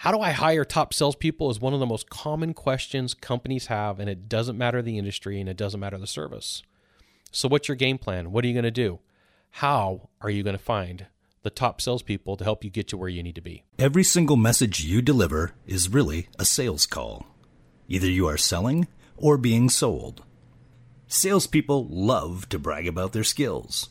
How do I hire top salespeople is one of the most common questions companies have, and it doesn't matter the industry and it doesn't matter the service. So, what's your game plan? What are you going to do? How are you going to find the top salespeople to help you get to where you need to be? Every single message you deliver is really a sales call. Either you are selling or being sold. Salespeople love to brag about their skills.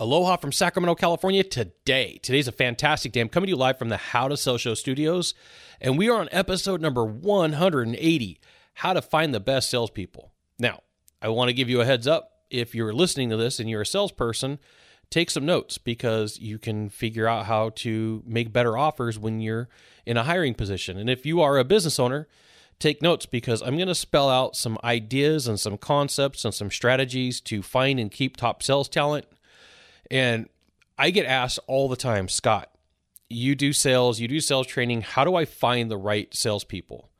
Aloha from Sacramento, California today. Today's a fantastic day. I'm coming to you live from the How to Sell Show studios, and we are on episode number 180 How to Find the Best Salespeople. Now, I want to give you a heads up. If you're listening to this and you're a salesperson, take some notes because you can figure out how to make better offers when you're in a hiring position. And if you are a business owner, take notes because I'm going to spell out some ideas and some concepts and some strategies to find and keep top sales talent and I get asked all the time, Scott, you do sales, you do sales training. How do I find the right salespeople?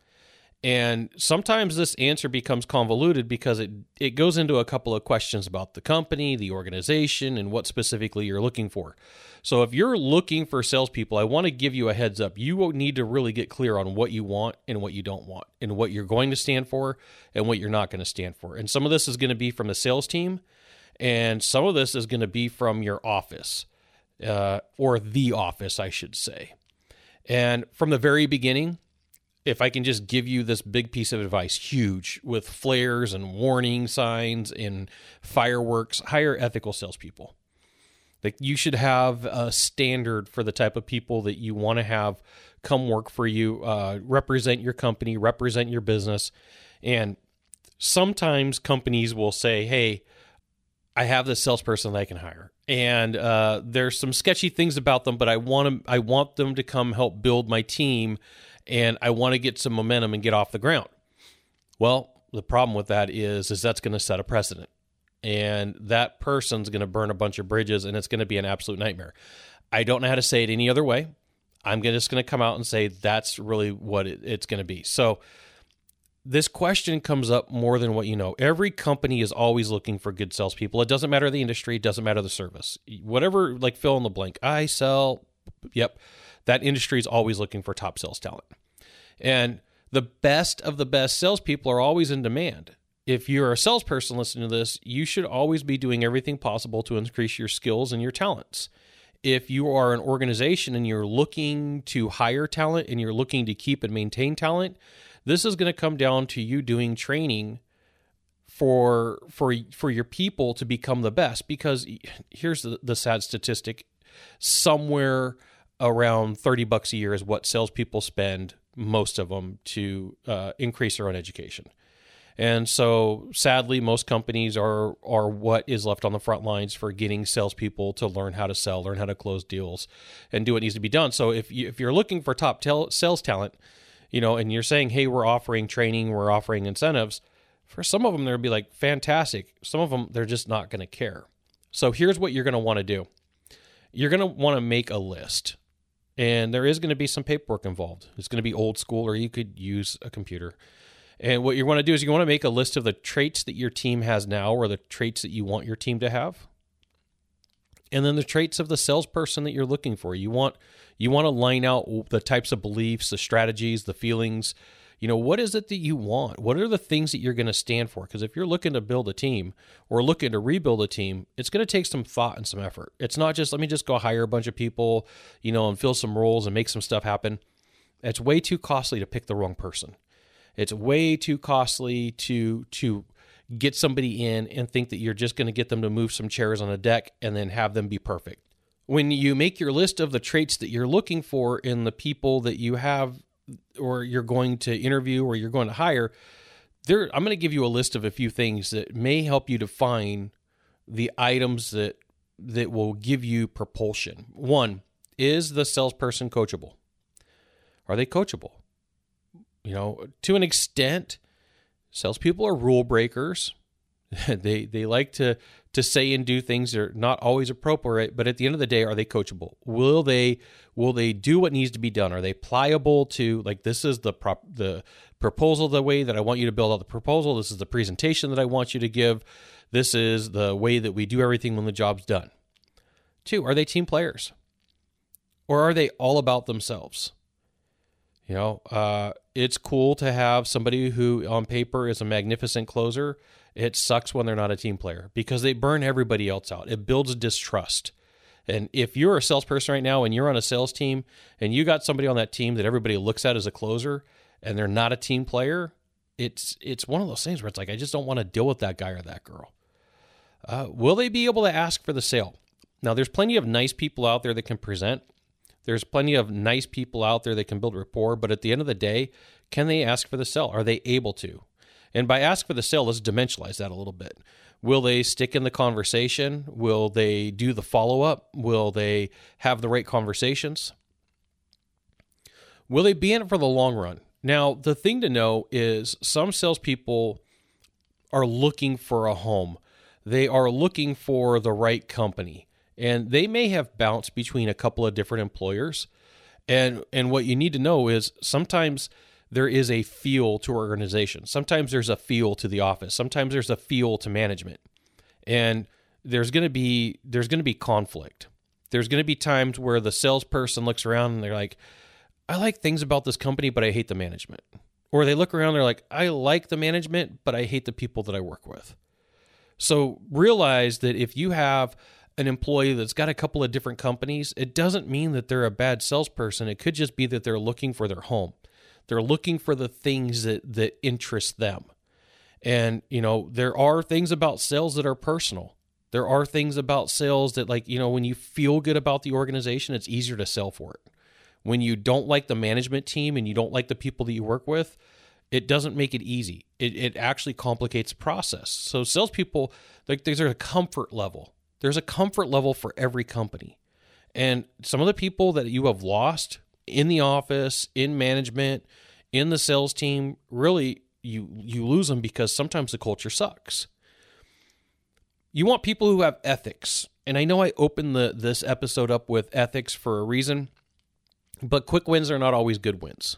And sometimes this answer becomes convoluted because it, it goes into a couple of questions about the company, the organization, and what specifically you're looking for. So if you're looking for salespeople, I want to give you a heads up. You need to really get clear on what you want and what you don't want, and what you're going to stand for and what you're not going to stand for. And some of this is going to be from the sales team, and some of this is going to be from your office uh, or the office, I should say. And from the very beginning, if I can just give you this big piece of advice, huge with flares and warning signs and fireworks, hire ethical salespeople. Like you should have a standard for the type of people that you want to have come work for you, uh, represent your company, represent your business. And sometimes companies will say, hey, I have this salesperson that I can hire, and uh, there's some sketchy things about them, but I want to I want them to come help build my team, and I want to get some momentum and get off the ground. Well, the problem with that is is that's going to set a precedent, and that person's going to burn a bunch of bridges, and it's going to be an absolute nightmare. I don't know how to say it any other way. I'm just going to come out and say that's really what it, it's going to be. So this question comes up more than what you know. Every company is always looking for good salespeople. It doesn't matter the industry, it doesn't matter the service. Whatever, like fill in the blank. I sell, yep, that industry is always looking for top sales talent. And the best of the best salespeople are always in demand. If you're a salesperson listening to this, you should always be doing everything possible to increase your skills and your talents. If you are an organization and you're looking to hire talent and you're looking to keep and maintain talent, this is going to come down to you doing training for for for your people to become the best. Because here's the, the sad statistic. Somewhere around 30 bucks a year is what salespeople spend most of them to uh, increase their own education. And so sadly most companies are are what is left on the front lines for getting salespeople to learn how to sell learn how to close deals and do what needs to be done. So if you if you're looking for top tel- sales talent you know, and you're saying, hey, we're offering training, we're offering incentives. For some of them, they'll be like, fantastic. Some of them, they're just not going to care. So here's what you're going to want to do you're going to want to make a list. And there is going to be some paperwork involved. It's going to be old school, or you could use a computer. And what you want to do is you want to make a list of the traits that your team has now or the traits that you want your team to have. And then the traits of the salesperson that you're looking for. You want you want to line out the types of beliefs, the strategies, the feelings. You know, what is it that you want? What are the things that you're going to stand for? Because if you're looking to build a team or looking to rebuild a team, it's going to take some thought and some effort. It's not just let me just go hire a bunch of people, you know, and fill some roles and make some stuff happen. It's way too costly to pick the wrong person. It's way too costly to to get somebody in and think that you're just going to get them to move some chairs on a deck and then have them be perfect when you make your list of the traits that you're looking for in the people that you have or you're going to interview or you're going to hire, there I'm going to give you a list of a few things that may help you define the items that that will give you propulsion. One, is the salesperson coachable? Are they coachable? You know, to an extent, salespeople are rule breakers. they they like to to say and do things that are not always appropriate, but at the end of the day, are they coachable? Will they will they do what needs to be done? Are they pliable to like this is the prop the proposal the way that I want you to build out the proposal. This is the presentation that I want you to give. This is the way that we do everything when the job's done. Two, are they team players? Or are they all about themselves? You know, uh, it's cool to have somebody who on paper is a magnificent closer. It sucks when they're not a team player because they burn everybody else out. It builds distrust. And if you're a salesperson right now and you're on a sales team and you got somebody on that team that everybody looks at as a closer and they're not a team player, it's it's one of those things where it's like I just don't want to deal with that guy or that girl. Uh, will they be able to ask for the sale? Now, there's plenty of nice people out there that can present. There's plenty of nice people out there that can build rapport, but at the end of the day, can they ask for the sale? Are they able to? And by ask for the sale, let's dimensionalize that a little bit. Will they stick in the conversation? Will they do the follow up? Will they have the right conversations? Will they be in it for the long run? Now, the thing to know is some salespeople are looking for a home. They are looking for the right company and they may have bounced between a couple of different employers. And and what you need to know is sometimes there is a feel to organization. Sometimes there's a feel to the office. Sometimes there's a feel to management. And there's going to be there's going to be conflict. There's going to be times where the salesperson looks around and they're like, "I like things about this company, but I hate the management." Or they look around and they're like, "I like the management, but I hate the people that I work with." So realize that if you have an employee that's got a couple of different companies, it doesn't mean that they're a bad salesperson. It could just be that they're looking for their home. They're looking for the things that that interest them. And, you know, there are things about sales that are personal. There are things about sales that like, you know, when you feel good about the organization, it's easier to sell for it. When you don't like the management team and you don't like the people that you work with, it doesn't make it easy. It, it actually complicates the process. So salespeople, like there's a comfort level there's a comfort level for every company. And some of the people that you have lost in the office, in management, in the sales team, really you you lose them because sometimes the culture sucks. You want people who have ethics. And I know I opened the this episode up with ethics for a reason, but quick wins are not always good wins.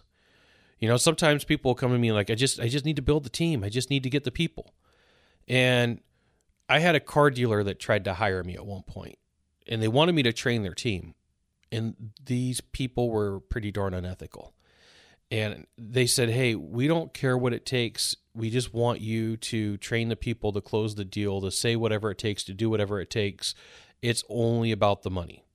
You know, sometimes people come to me like I just I just need to build the team. I just need to get the people. And I had a car dealer that tried to hire me at one point, and they wanted me to train their team. And these people were pretty darn unethical. And they said, Hey, we don't care what it takes. We just want you to train the people to close the deal, to say whatever it takes, to do whatever it takes. It's only about the money.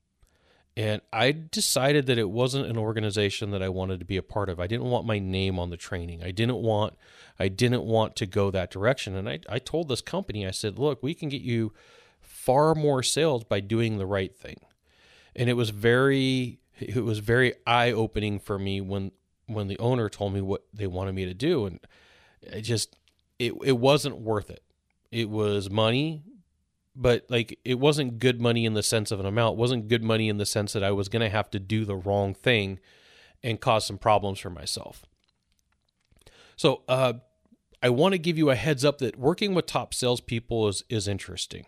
And I decided that it wasn't an organization that I wanted to be a part of. I didn't want my name on the training. I didn't want I didn't want to go that direction. And I, I told this company, I said, look, we can get you far more sales by doing the right thing. And it was very it was very eye opening for me when when the owner told me what they wanted me to do. And it just it it wasn't worth it. It was money but like it wasn't good money in the sense of an amount. It wasn't good money in the sense that I was going to have to do the wrong thing and cause some problems for myself. So, uh, I want to give you a heads up that working with top salespeople is is interesting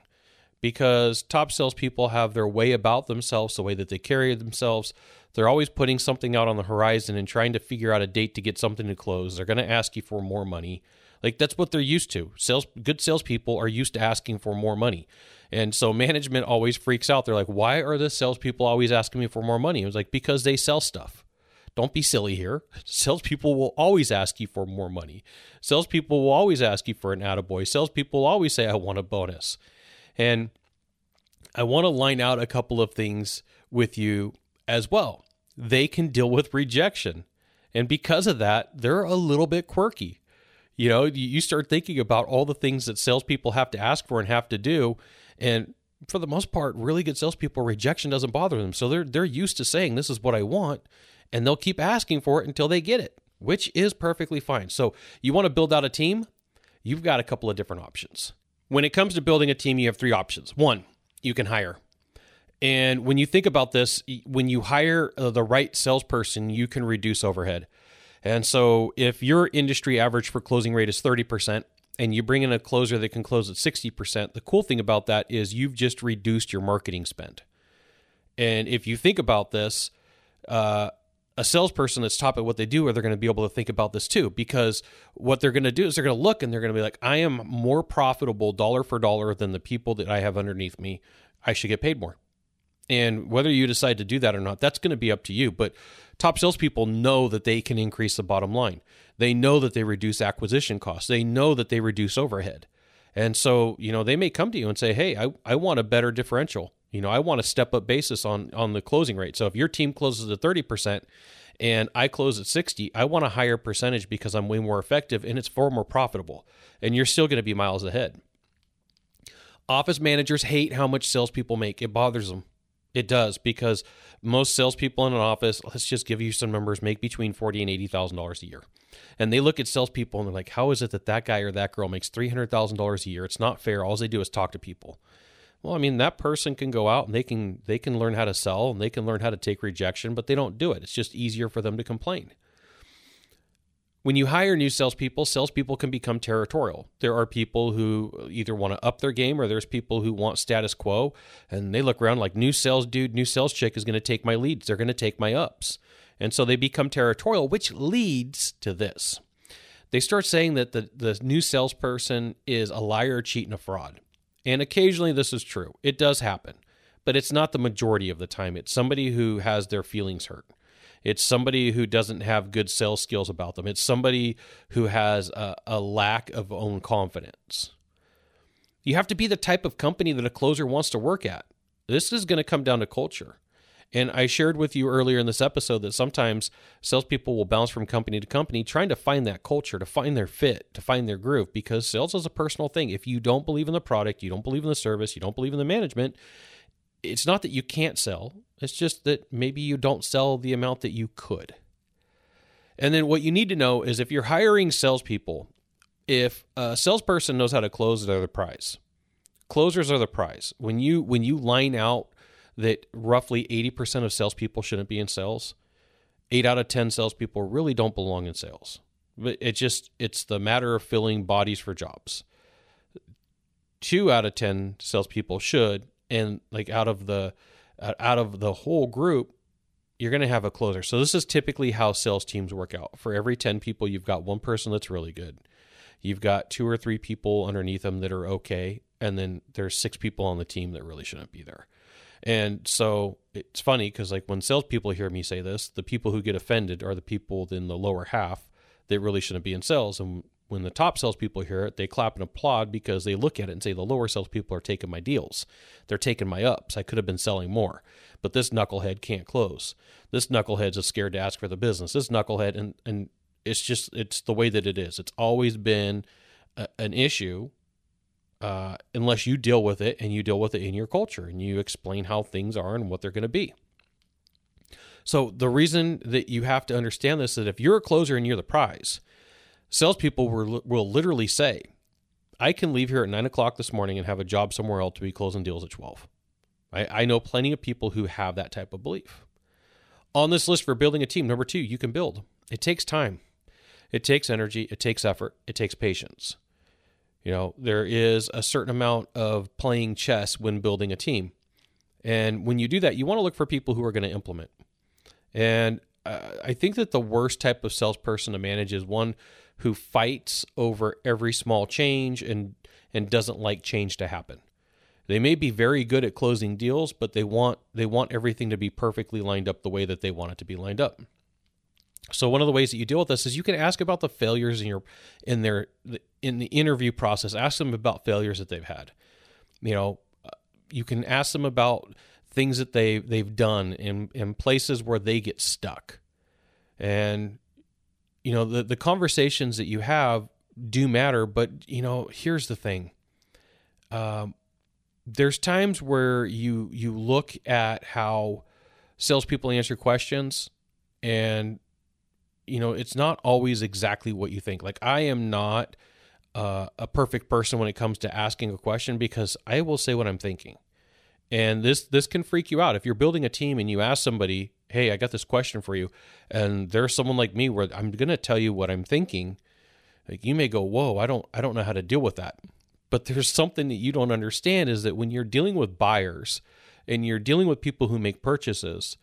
because top salespeople have their way about themselves, the way that they carry themselves. They're always putting something out on the horizon and trying to figure out a date to get something to close. They're going to ask you for more money. Like that's what they're used to. Sales good salespeople are used to asking for more money. And so management always freaks out. They're like, why are the salespeople always asking me for more money? It was like, because they sell stuff. Don't be silly here. Salespeople will always ask you for more money. Salespeople will always ask you for an attaboy. Salespeople will always say, I want a bonus. And I want to line out a couple of things with you as well. They can deal with rejection. And because of that, they're a little bit quirky. You know, you start thinking about all the things that salespeople have to ask for and have to do, and for the most part, really good salespeople rejection doesn't bother them. So they're they're used to saying this is what I want, and they'll keep asking for it until they get it, which is perfectly fine. So you want to build out a team, you've got a couple of different options. When it comes to building a team, you have three options. One, you can hire. And when you think about this, when you hire uh, the right salesperson, you can reduce overhead. And so if your industry average for closing rate is 30%, and you bring in a closer that can close at 60%, the cool thing about that is you've just reduced your marketing spend. And if you think about this, uh, a salesperson that's top at what they do, are they're going to be able to think about this too, because what they're going to do is they're going to look and they're going to be like, I am more profitable dollar for dollar than the people that I have underneath me. I should get paid more. And whether you decide to do that or not, that's going to be up to you. But top salespeople know that they can increase the bottom line. They know that they reduce acquisition costs. They know that they reduce overhead. And so, you know, they may come to you and say, Hey, I, I want a better differential. You know, I want a step up basis on on the closing rate. So if your team closes at 30% and I close at 60, I want a higher percentage because I'm way more effective and it's far more profitable. And you're still going to be miles ahead. Office managers hate how much salespeople make. It bothers them. It does because most salespeople in an office, let's just give you some numbers, make between forty and eighty thousand dollars a year, and they look at salespeople and they're like, "How is it that that guy or that girl makes three hundred thousand dollars a year? It's not fair. All they do is talk to people." Well, I mean, that person can go out and they can they can learn how to sell and they can learn how to take rejection, but they don't do it. It's just easier for them to complain. When you hire new salespeople, salespeople can become territorial. There are people who either want to up their game or there's people who want status quo and they look around like new sales dude, new sales chick is going to take my leads. They're going to take my ups. And so they become territorial, which leads to this. They start saying that the, the new salesperson is a liar, cheat, and a fraud. And occasionally this is true. It does happen, but it's not the majority of the time. It's somebody who has their feelings hurt. It's somebody who doesn't have good sales skills about them. It's somebody who has a, a lack of own confidence. You have to be the type of company that a closer wants to work at. This is going to come down to culture. And I shared with you earlier in this episode that sometimes salespeople will bounce from company to company trying to find that culture, to find their fit, to find their groove, because sales is a personal thing. If you don't believe in the product, you don't believe in the service, you don't believe in the management, it's not that you can't sell, it's just that maybe you don't sell the amount that you could. And then what you need to know is if you're hiring salespeople, if a salesperson knows how to close, they're the prize. Closers are the prize. When you when you line out that roughly 80% of salespeople shouldn't be in sales, eight out of 10 salespeople really don't belong in sales. But it just it's the matter of filling bodies for jobs. Two out of 10 salespeople should, and like out of the uh, out of the whole group, you're going to have a closer. So this is typically how sales teams work out. For every 10 people, you've got one person that's really good. You've got two or three people underneath them that are okay, and then there's six people on the team that really shouldn't be there. And so it's funny because like when salespeople hear me say this, the people who get offended are the people in the lower half that really shouldn't be in sales. And when the top salespeople hear it, they clap and applaud because they look at it and say, the lower salespeople are taking my deals. They're taking my ups. I could have been selling more. But this knucklehead can't close. This knucklehead's just scared to ask for the business. This knucklehead, and, and it's just, it's the way that it is. It's always been a, an issue uh, unless you deal with it and you deal with it in your culture and you explain how things are and what they're going to be. So the reason that you have to understand this is that if you're a closer and you're the prize, salespeople will, will literally say, I can leave here at nine o'clock this morning and have a job somewhere else to be closing deals at 12. I, I know plenty of people who have that type of belief. On this list for building a team, number two, you can build. It takes time, it takes energy, it takes effort, it takes patience. You know, there is a certain amount of playing chess when building a team. And when you do that, you want to look for people who are going to implement. And uh, I think that the worst type of salesperson to manage is one who fights over every small change and and doesn't like change to happen. They may be very good at closing deals, but they want they want everything to be perfectly lined up the way that they want it to be lined up. So one of the ways that you deal with this is you can ask about the failures in your in their in the interview process. Ask them about failures that they've had. You know, uh, you can ask them about things that they they've done in in places where they get stuck. And you know the the conversations that you have do matter but you know here's the thing. Um, there's times where you you look at how salespeople answer questions and you know it's not always exactly what you think. Like i am not uh, a perfect person when it comes to asking a question because i will say what i'm thinking. And this this can freak you out. If you're building a team and you ask somebody, "Hey, I got this question for you," and there's someone like me where I'm going to tell you what I'm thinking. Like you may go, "Whoa, I don't I don't know how to deal with that." But there's something that you don't understand is that when you're dealing with buyers and you're dealing with people who make purchases,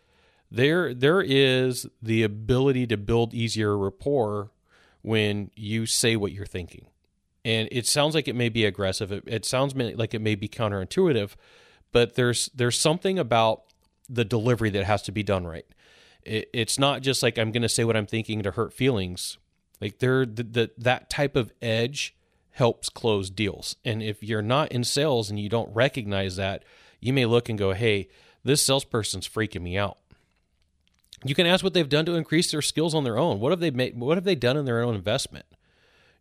there there is the ability to build easier rapport when you say what you're thinking. And it sounds like it may be aggressive. It, it sounds like it may be counterintuitive, but there's there's something about the delivery that has to be done right. It, it's not just like I'm going to say what I'm thinking to hurt feelings. Like there, the, the, that type of edge helps close deals. And if you're not in sales and you don't recognize that, you may look and go, hey, this salesperson's freaking me out. You can ask what they've done to increase their skills on their own. What have they made? What have they done in their own investment?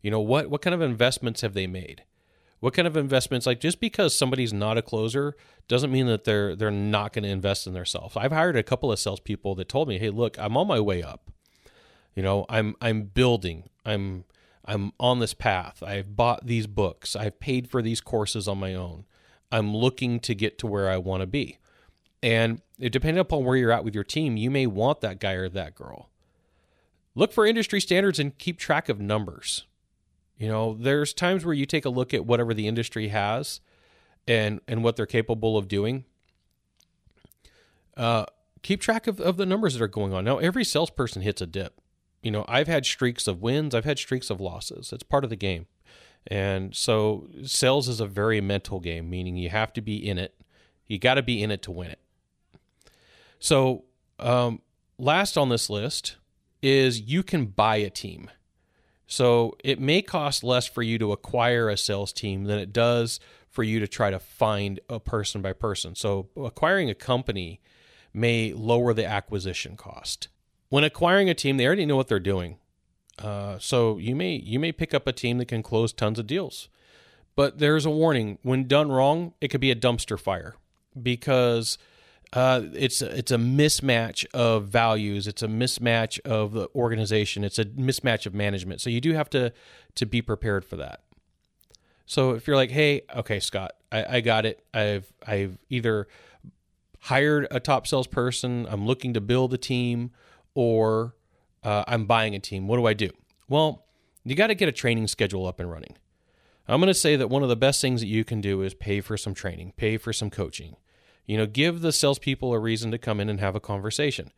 You know what? What kind of investments have they made? What kind of investments? Like just because somebody's not a closer doesn't mean that they're they're not going to invest in themselves. I've hired a couple of salespeople that told me, "Hey, look, I'm on my way up. You know, I'm I'm building. I'm I'm on this path. I've bought these books. I've paid for these courses on my own. I'm looking to get to where I want to be. And depending upon where you're at with your team, you may want that guy or that girl. Look for industry standards and keep track of numbers. You know, there's times where you take a look at whatever the industry has and and what they're capable of doing. Uh, keep track of, of the numbers that are going on. Now, every salesperson hits a dip you know, I've had streaks of wins, I've had streaks of losses. It's part of the game. And so sales is a very mental game, meaning you have to be in it. You got to be in it to win it. So, um, last on this list is you can buy a team. So it may cost less for you to acquire a sales team than it does for you to try to find a person by person. So acquiring a company may lower the acquisition cost when acquiring a team, they already know what they're doing. Uh, so you may you may pick up a team that can close tons of deals, but there's a warning: when done wrong, it could be a dumpster fire because uh, it's it's a mismatch of values, it's a mismatch of the organization, it's a mismatch of management. So you do have to to be prepared for that. So if you're like, hey, okay, Scott, I, I got it. I've I've either hired a top salesperson, I'm looking to build a team, or uh, I'm buying a team. What do I do? Well, you got to get a training schedule up and running. I'm going to say that one of the best things that you can do is pay for some training, pay for some coaching. You know, give the salespeople a reason to come in and have a conversation.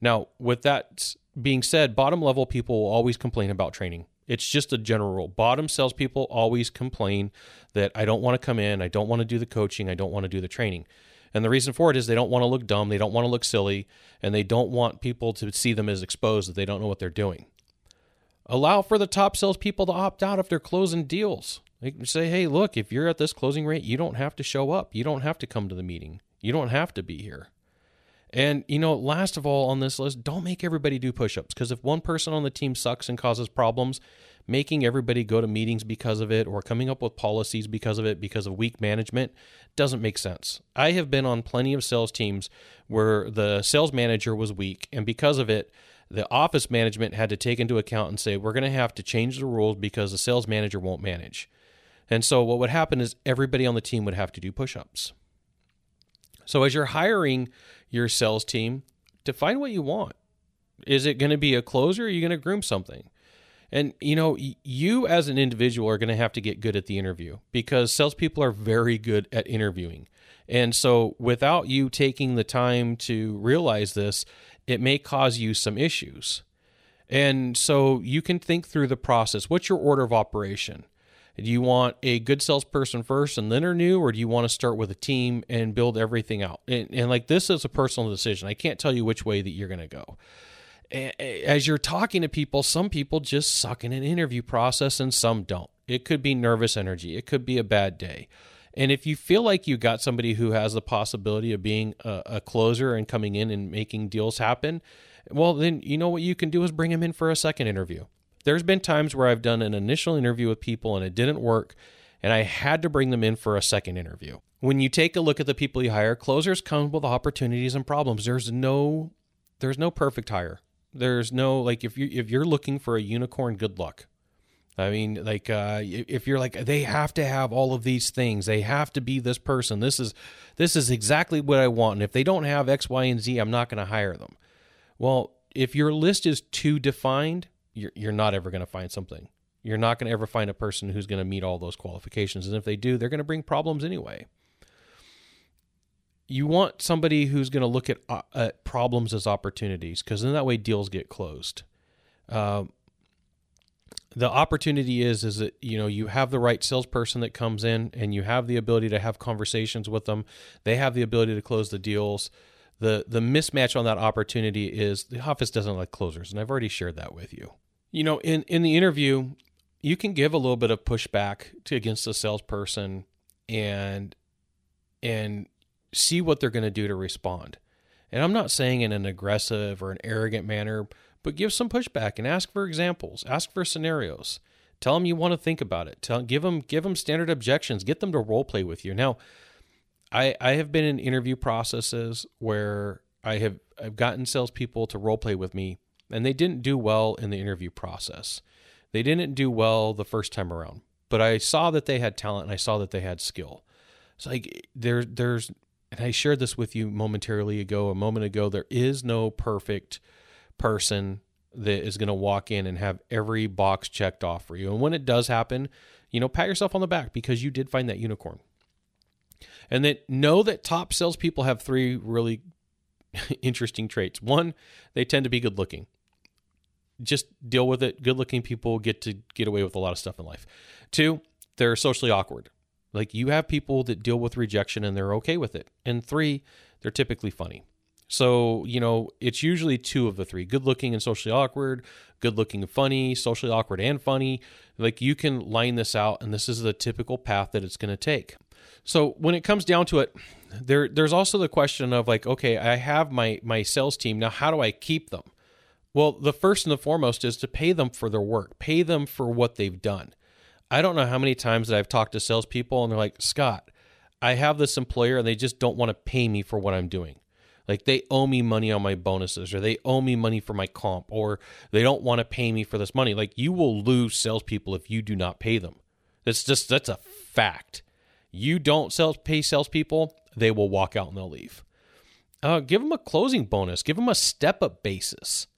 Now, with that being said, bottom level people will always complain about training. It's just a general rule. Bottom salespeople always complain that I don't want to come in, I don't want to do the coaching, I don't want to do the training. And the reason for it is they don't want to look dumb, they don't want to look silly, and they don't want people to see them as exposed that they don't know what they're doing. Allow for the top salespeople to opt out if they're closing deals. They say, hey, look, if you're at this closing rate, you don't have to show up. You don't have to come to the meeting. You don't have to be here. And, you know, last of all on this list, don't make everybody do push ups because if one person on the team sucks and causes problems, making everybody go to meetings because of it or coming up with policies because of it because of weak management doesn't make sense. I have been on plenty of sales teams where the sales manager was weak, and because of it, the office management had to take into account and say, we're going to have to change the rules because the sales manager won't manage. And so what would happen is everybody on the team would have to do push ups. So as you're hiring your sales team, define what you want. Is it going to be a closer? Are you going to groom something? And you know, you as an individual are going to have to get good at the interview because salespeople are very good at interviewing. And so, without you taking the time to realize this, it may cause you some issues. And so, you can think through the process. What's your order of operation? Do you want a good salesperson first and then a new, or do you want to start with a team and build everything out? And, and like this is a personal decision. I can't tell you which way that you're going to go as you're talking to people, some people just suck in an interview process and some don't. It could be nervous energy, it could be a bad day. And if you feel like you got somebody who has the possibility of being a, a, closer and coming in and making deals happen, well, then you know what you can do is bring them in for a second interview. There's been times where I've done an initial interview with people and it didn't work, and I had to bring them in for a second interview. When you take a look at the people you hire, closers come with opportunities and problems. There's no there's no perfect hire. There's no like if you if you're looking for a unicorn, good luck. I mean, like uh, if you're like they have to have all of these things, they have to be this person. This is this is exactly what I want. And if they don't have X, Y, and Z, I'm not going to hire them. Well, if your list is too defined, you're you're not ever going to find something. You're not going to ever find a person who's going to meet all those qualifications. And if they do, they're going to bring problems anyway. You want somebody who's going to look at, uh, at problems as opportunities because then that way deals get closed. Uh, the opportunity is is that you know you have the right salesperson that comes in and you have the ability to have conversations with them they have the ability to close the deals the the mismatch on that opportunity is the office doesn't like closers and i've already shared that with you you know in in the interview you can give a little bit of pushback to against the salesperson and and see what they're going to do to respond and i'm not saying in an aggressive or an arrogant manner but give some pushback and ask for examples, ask for scenarios. Tell them you want to think about it. Tell give them give them standard objections. Get them to role play with you. Now, I I have been in interview processes where I have I've gotten salespeople to role play with me, and they didn't do well in the interview process. They didn't do well the first time around, but I saw that they had talent and I saw that they had skill. So like there there's and I shared this with you momentarily ago, a moment ago. There is no perfect person that is going to walk in and have every box checked off for you. And when it does happen, you know, pat yourself on the back because you did find that unicorn. And that know that top salespeople have three really interesting traits. One, they tend to be good looking. Just deal with it. Good looking people get to get away with a lot of stuff in life. Two, they're socially awkward. Like you have people that deal with rejection and they're okay with it. And three, they're typically funny. So, you know, it's usually two of the three good looking and socially awkward, good looking and funny, socially awkward and funny. Like you can line this out, and this is the typical path that it's going to take. So, when it comes down to it, there there's also the question of like, okay, I have my my sales team. Now, how do I keep them? Well, the first and the foremost is to pay them for their work, pay them for what they've done. I don't know how many times that I've talked to salespeople and they're like, Scott, I have this employer and they just don't want to pay me for what I'm doing. Like they owe me money on my bonuses, or they owe me money for my comp, or they don't want to pay me for this money. Like you will lose salespeople if you do not pay them. That's just that's a fact. You don't sell pay salespeople, they will walk out and they'll leave. Uh, give them a closing bonus. Give them a step up basis.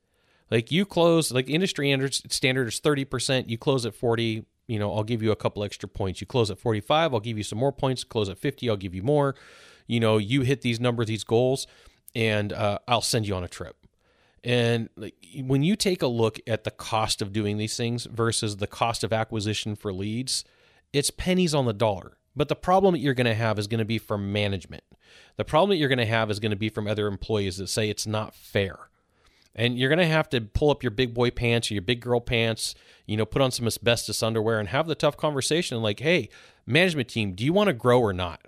Like you close, like industry standard is thirty percent. You close at forty. You know, I'll give you a couple extra points. You close at forty five. I'll give you some more points. Close at fifty. I'll give you more. You know, you hit these numbers, these goals and uh, I'll send you on a trip. And like, when you take a look at the cost of doing these things versus the cost of acquisition for leads, it's pennies on the dollar. But the problem that you're going to have is going to be from management. The problem that you're going to have is going to be from other employees that say it's not fair. And you're going to have to pull up your big boy pants or your big girl pants, you know, put on some asbestos underwear and have the tough conversation like, hey, management team, do you want to grow or not?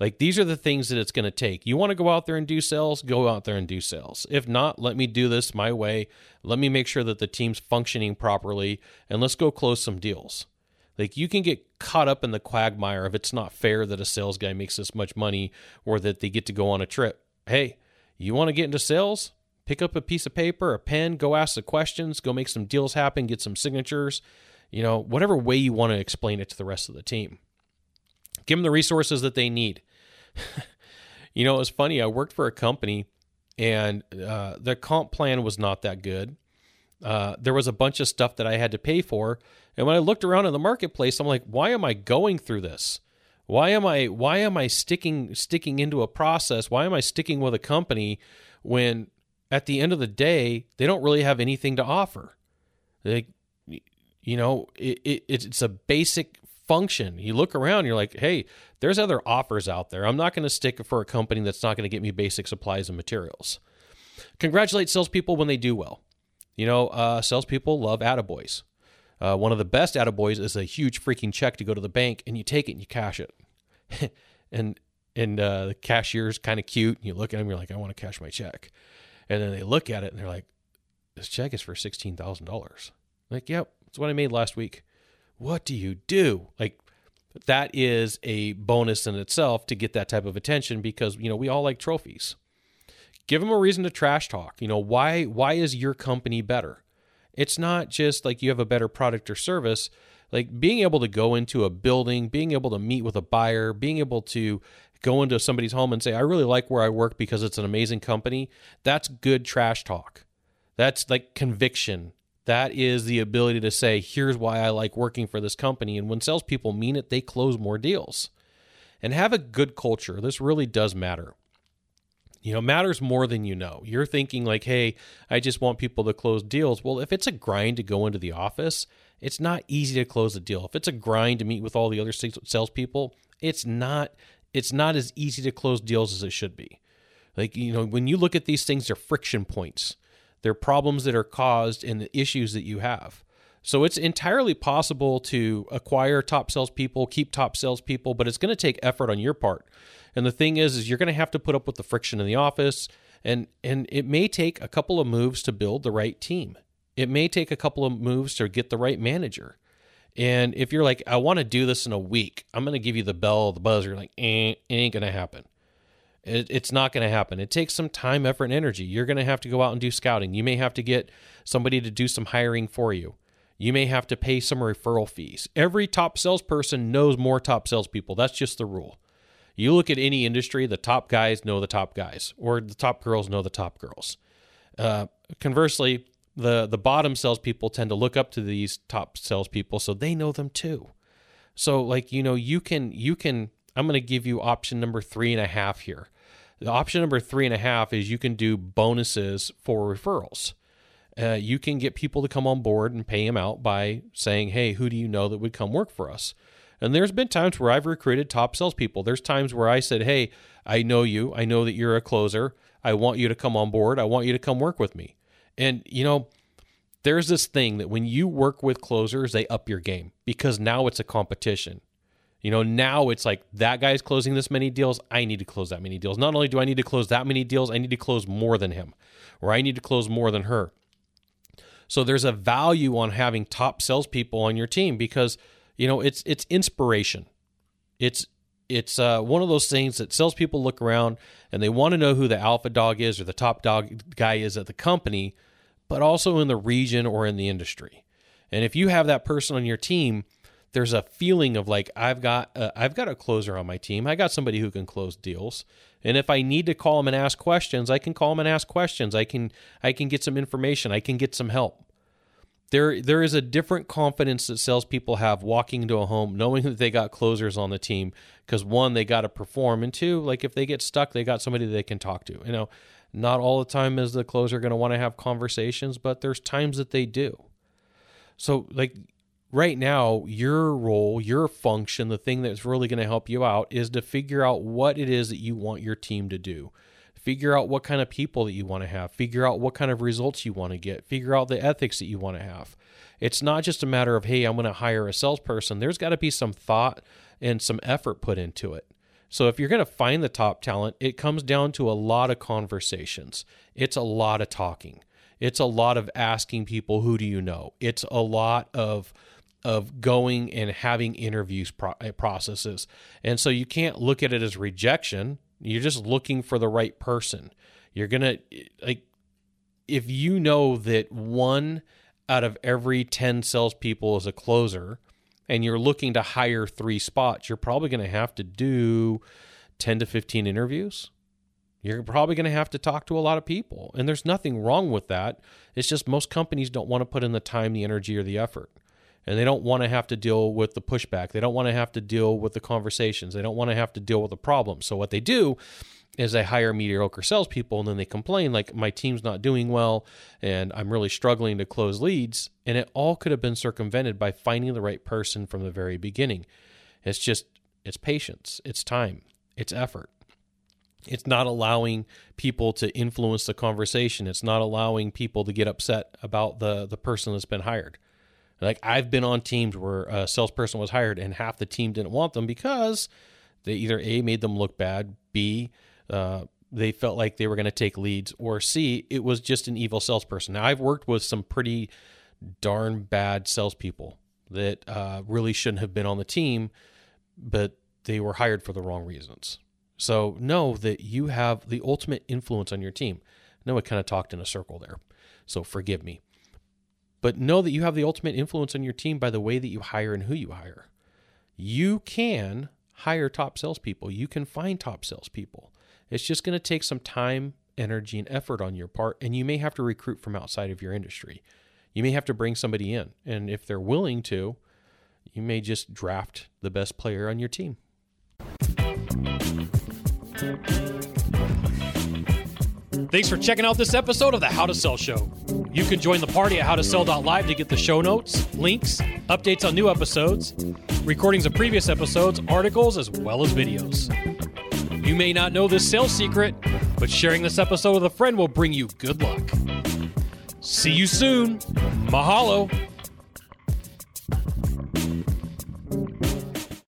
Like these are the things that it's going to take. You want to go out there and do sales, go out there and do sales. If not, let me do this my way. Let me make sure that the team's functioning properly and let's go close some deals. Like you can get caught up in the quagmire if it's not fair that a sales guy makes this much money or that they get to go on a trip. Hey, you want to get into sales? Pick up a piece of paper, a pen, go ask the questions, go make some deals happen, get some signatures, you know, whatever way you want to explain it to the rest of the team. Give them the resources that they need. you know, it was funny. I worked for a company and uh, the comp plan was not that good. Uh, there was a bunch of stuff that I had to pay for. And when I looked around in the marketplace, I'm like, why am I going through this? Why am I why am I sticking sticking into a process? Why am I sticking with a company when at the end of the day they don't really have anything to offer? They, you know, it, it, it's a basic function. You look around, you're like, hey, there's other offers out there. I'm not going to stick for a company that's not going to get me basic supplies and materials. Congratulate salespeople when they do well. You know, uh, salespeople love attaboys. Uh, one of the best attaboys is a huge freaking check to go to the bank and you take it and you cash it. and and uh, the cashier's kind of cute. And you look at him, you're like, I want to cash my check. And then they look at it and they're like, this check is for $16,000. Like, yep, that's what I made last week what do you do? Like that is a bonus in itself to get that type of attention because you know we all like trophies. Give them a reason to trash talk. You know why why is your company better? It's not just like you have a better product or service. Like being able to go into a building, being able to meet with a buyer, being able to go into somebody's home and say, I really like where I work because it's an amazing company. That's good trash talk. That's like conviction. That is the ability to say, here's why I like working for this company. And when salespeople mean it, they close more deals. And have a good culture. This really does matter you know matters more than you know you're thinking like hey i just want people to close deals well if it's a grind to go into the office it's not easy to close a deal if it's a grind to meet with all the other salespeople it's not it's not as easy to close deals as it should be like you know when you look at these things they're friction points they're problems that are caused in the issues that you have so it's entirely possible to acquire top salespeople, keep top salespeople, but it's going to take effort on your part. And the thing is, is you're going to have to put up with the friction in the office, and and it may take a couple of moves to build the right team. It may take a couple of moves to get the right manager. And if you're like, I want to do this in a week, I'm going to give you the bell, the buzzer. Like, eh, it ain't going to happen. It, it's not going to happen. It takes some time, effort, and energy. You're going to have to go out and do scouting. You may have to get somebody to do some hiring for you. You may have to pay some referral fees. Every top salesperson knows more top salespeople. That's just the rule. You look at any industry, the top guys know the top guys, or the top girls know the top girls. Uh, conversely, the the bottom salespeople tend to look up to these top salespeople, so they know them too. So, like you know, you can you can. I'm going to give you option number three and a half here. The option number three and a half is you can do bonuses for referrals. Uh, you can get people to come on board and pay them out by saying, "Hey, who do you know that would come work for us?" And there's been times where I've recruited top salespeople. There's times where I said, Hey, I know you. I know that you're a closer. I want you to come on board. I want you to come work with me. And, you know, there's this thing that when you work with closers, they up your game because now it's a competition. You know, now it's like that guy's closing this many deals. I need to close that many deals. Not only do I need to close that many deals, I need to close more than him, or I need to close more than her. So there's a value on having top salespeople on your team because you know, it's it's inspiration. It's it's uh, one of those things that salespeople look around and they want to know who the alpha dog is or the top dog guy is at the company, but also in the region or in the industry. And if you have that person on your team, there's a feeling of like I've got I've got a closer on my team. I got somebody who can close deals. And if I need to call them and ask questions, I can call them and ask questions. I can I can get some information. I can get some help there there is a different confidence that salespeople have walking into a home, knowing that they got closers on the team. Because one, they got to perform, and two, like if they get stuck, they got somebody they can talk to. You know, not all the time is the closer going to want to have conversations, but there's times that they do. So, like right now, your role, your function, the thing that's really going to help you out is to figure out what it is that you want your team to do. Figure out what kind of people that you want to have. Figure out what kind of results you want to get. Figure out the ethics that you want to have. It's not just a matter of hey i'm going to hire a salesperson. There's got to be some thought and some effort put into it so if you're going to find the top talent it comes down to a lot of conversations. It's a lot of talking. It's a lot of asking people who do you know? It's a lot of of going and having interviews pro- eh, processes. And so you can't look at it as rejection. You're just looking for the right person. You're going to, like, if you know that one out of every 10 salespeople is a closer and you're looking to hire three spots, you're probably going to have to do 10 to 15 interviews. You're probably going to have to talk to a lot of people. And there's nothing wrong with that. It's just most companies don't want to put in the time, the energy, or the effort and they don't want to have to deal with the pushback. They don't want to have to deal with the conversations. They don't want to have to deal with the problems. So what they do is they hire mediocre salespeople and then they complain like my team's not doing well and I'm really struggling to close leads. And it all could have been circumvented by finding the right person from the very beginning. It's just it's patience, it's time, it's effort. It's not allowing people to influence the conversation. It's not allowing people to get upset about the the person that's been hired. Like I've been on teams where a salesperson was hired and half the team didn't want them because they either a made them look bad, b uh, they felt like they were going to take leads, or c it was just an evil salesperson. Now I've worked with some pretty darn bad salespeople that uh, really shouldn't have been on the team, but they were hired for the wrong reasons. So know that you have the ultimate influence on your team. I know I kind of talked in a circle there, so forgive me. but know that you have the ultimate influence on your team by the way that you hire and who you hire. You can hire top salespeople. You can find top salespeople. It's just going to take some time, energy, and effort on your part, and you may have to recruit from outside of your industry. You may have to bring somebody in, and if they're willing to, you may just draft the best player on your team. Thanks for checking out this episode of the How to Sell Show. You can join the party at howtosell.live to get the show notes, links, updates on new episodes, recordings of previous episodes, articles, as well as videos. You may not know this sales secret, but sharing this episode with a friend will bring you good luck. See you soon. Mahalo.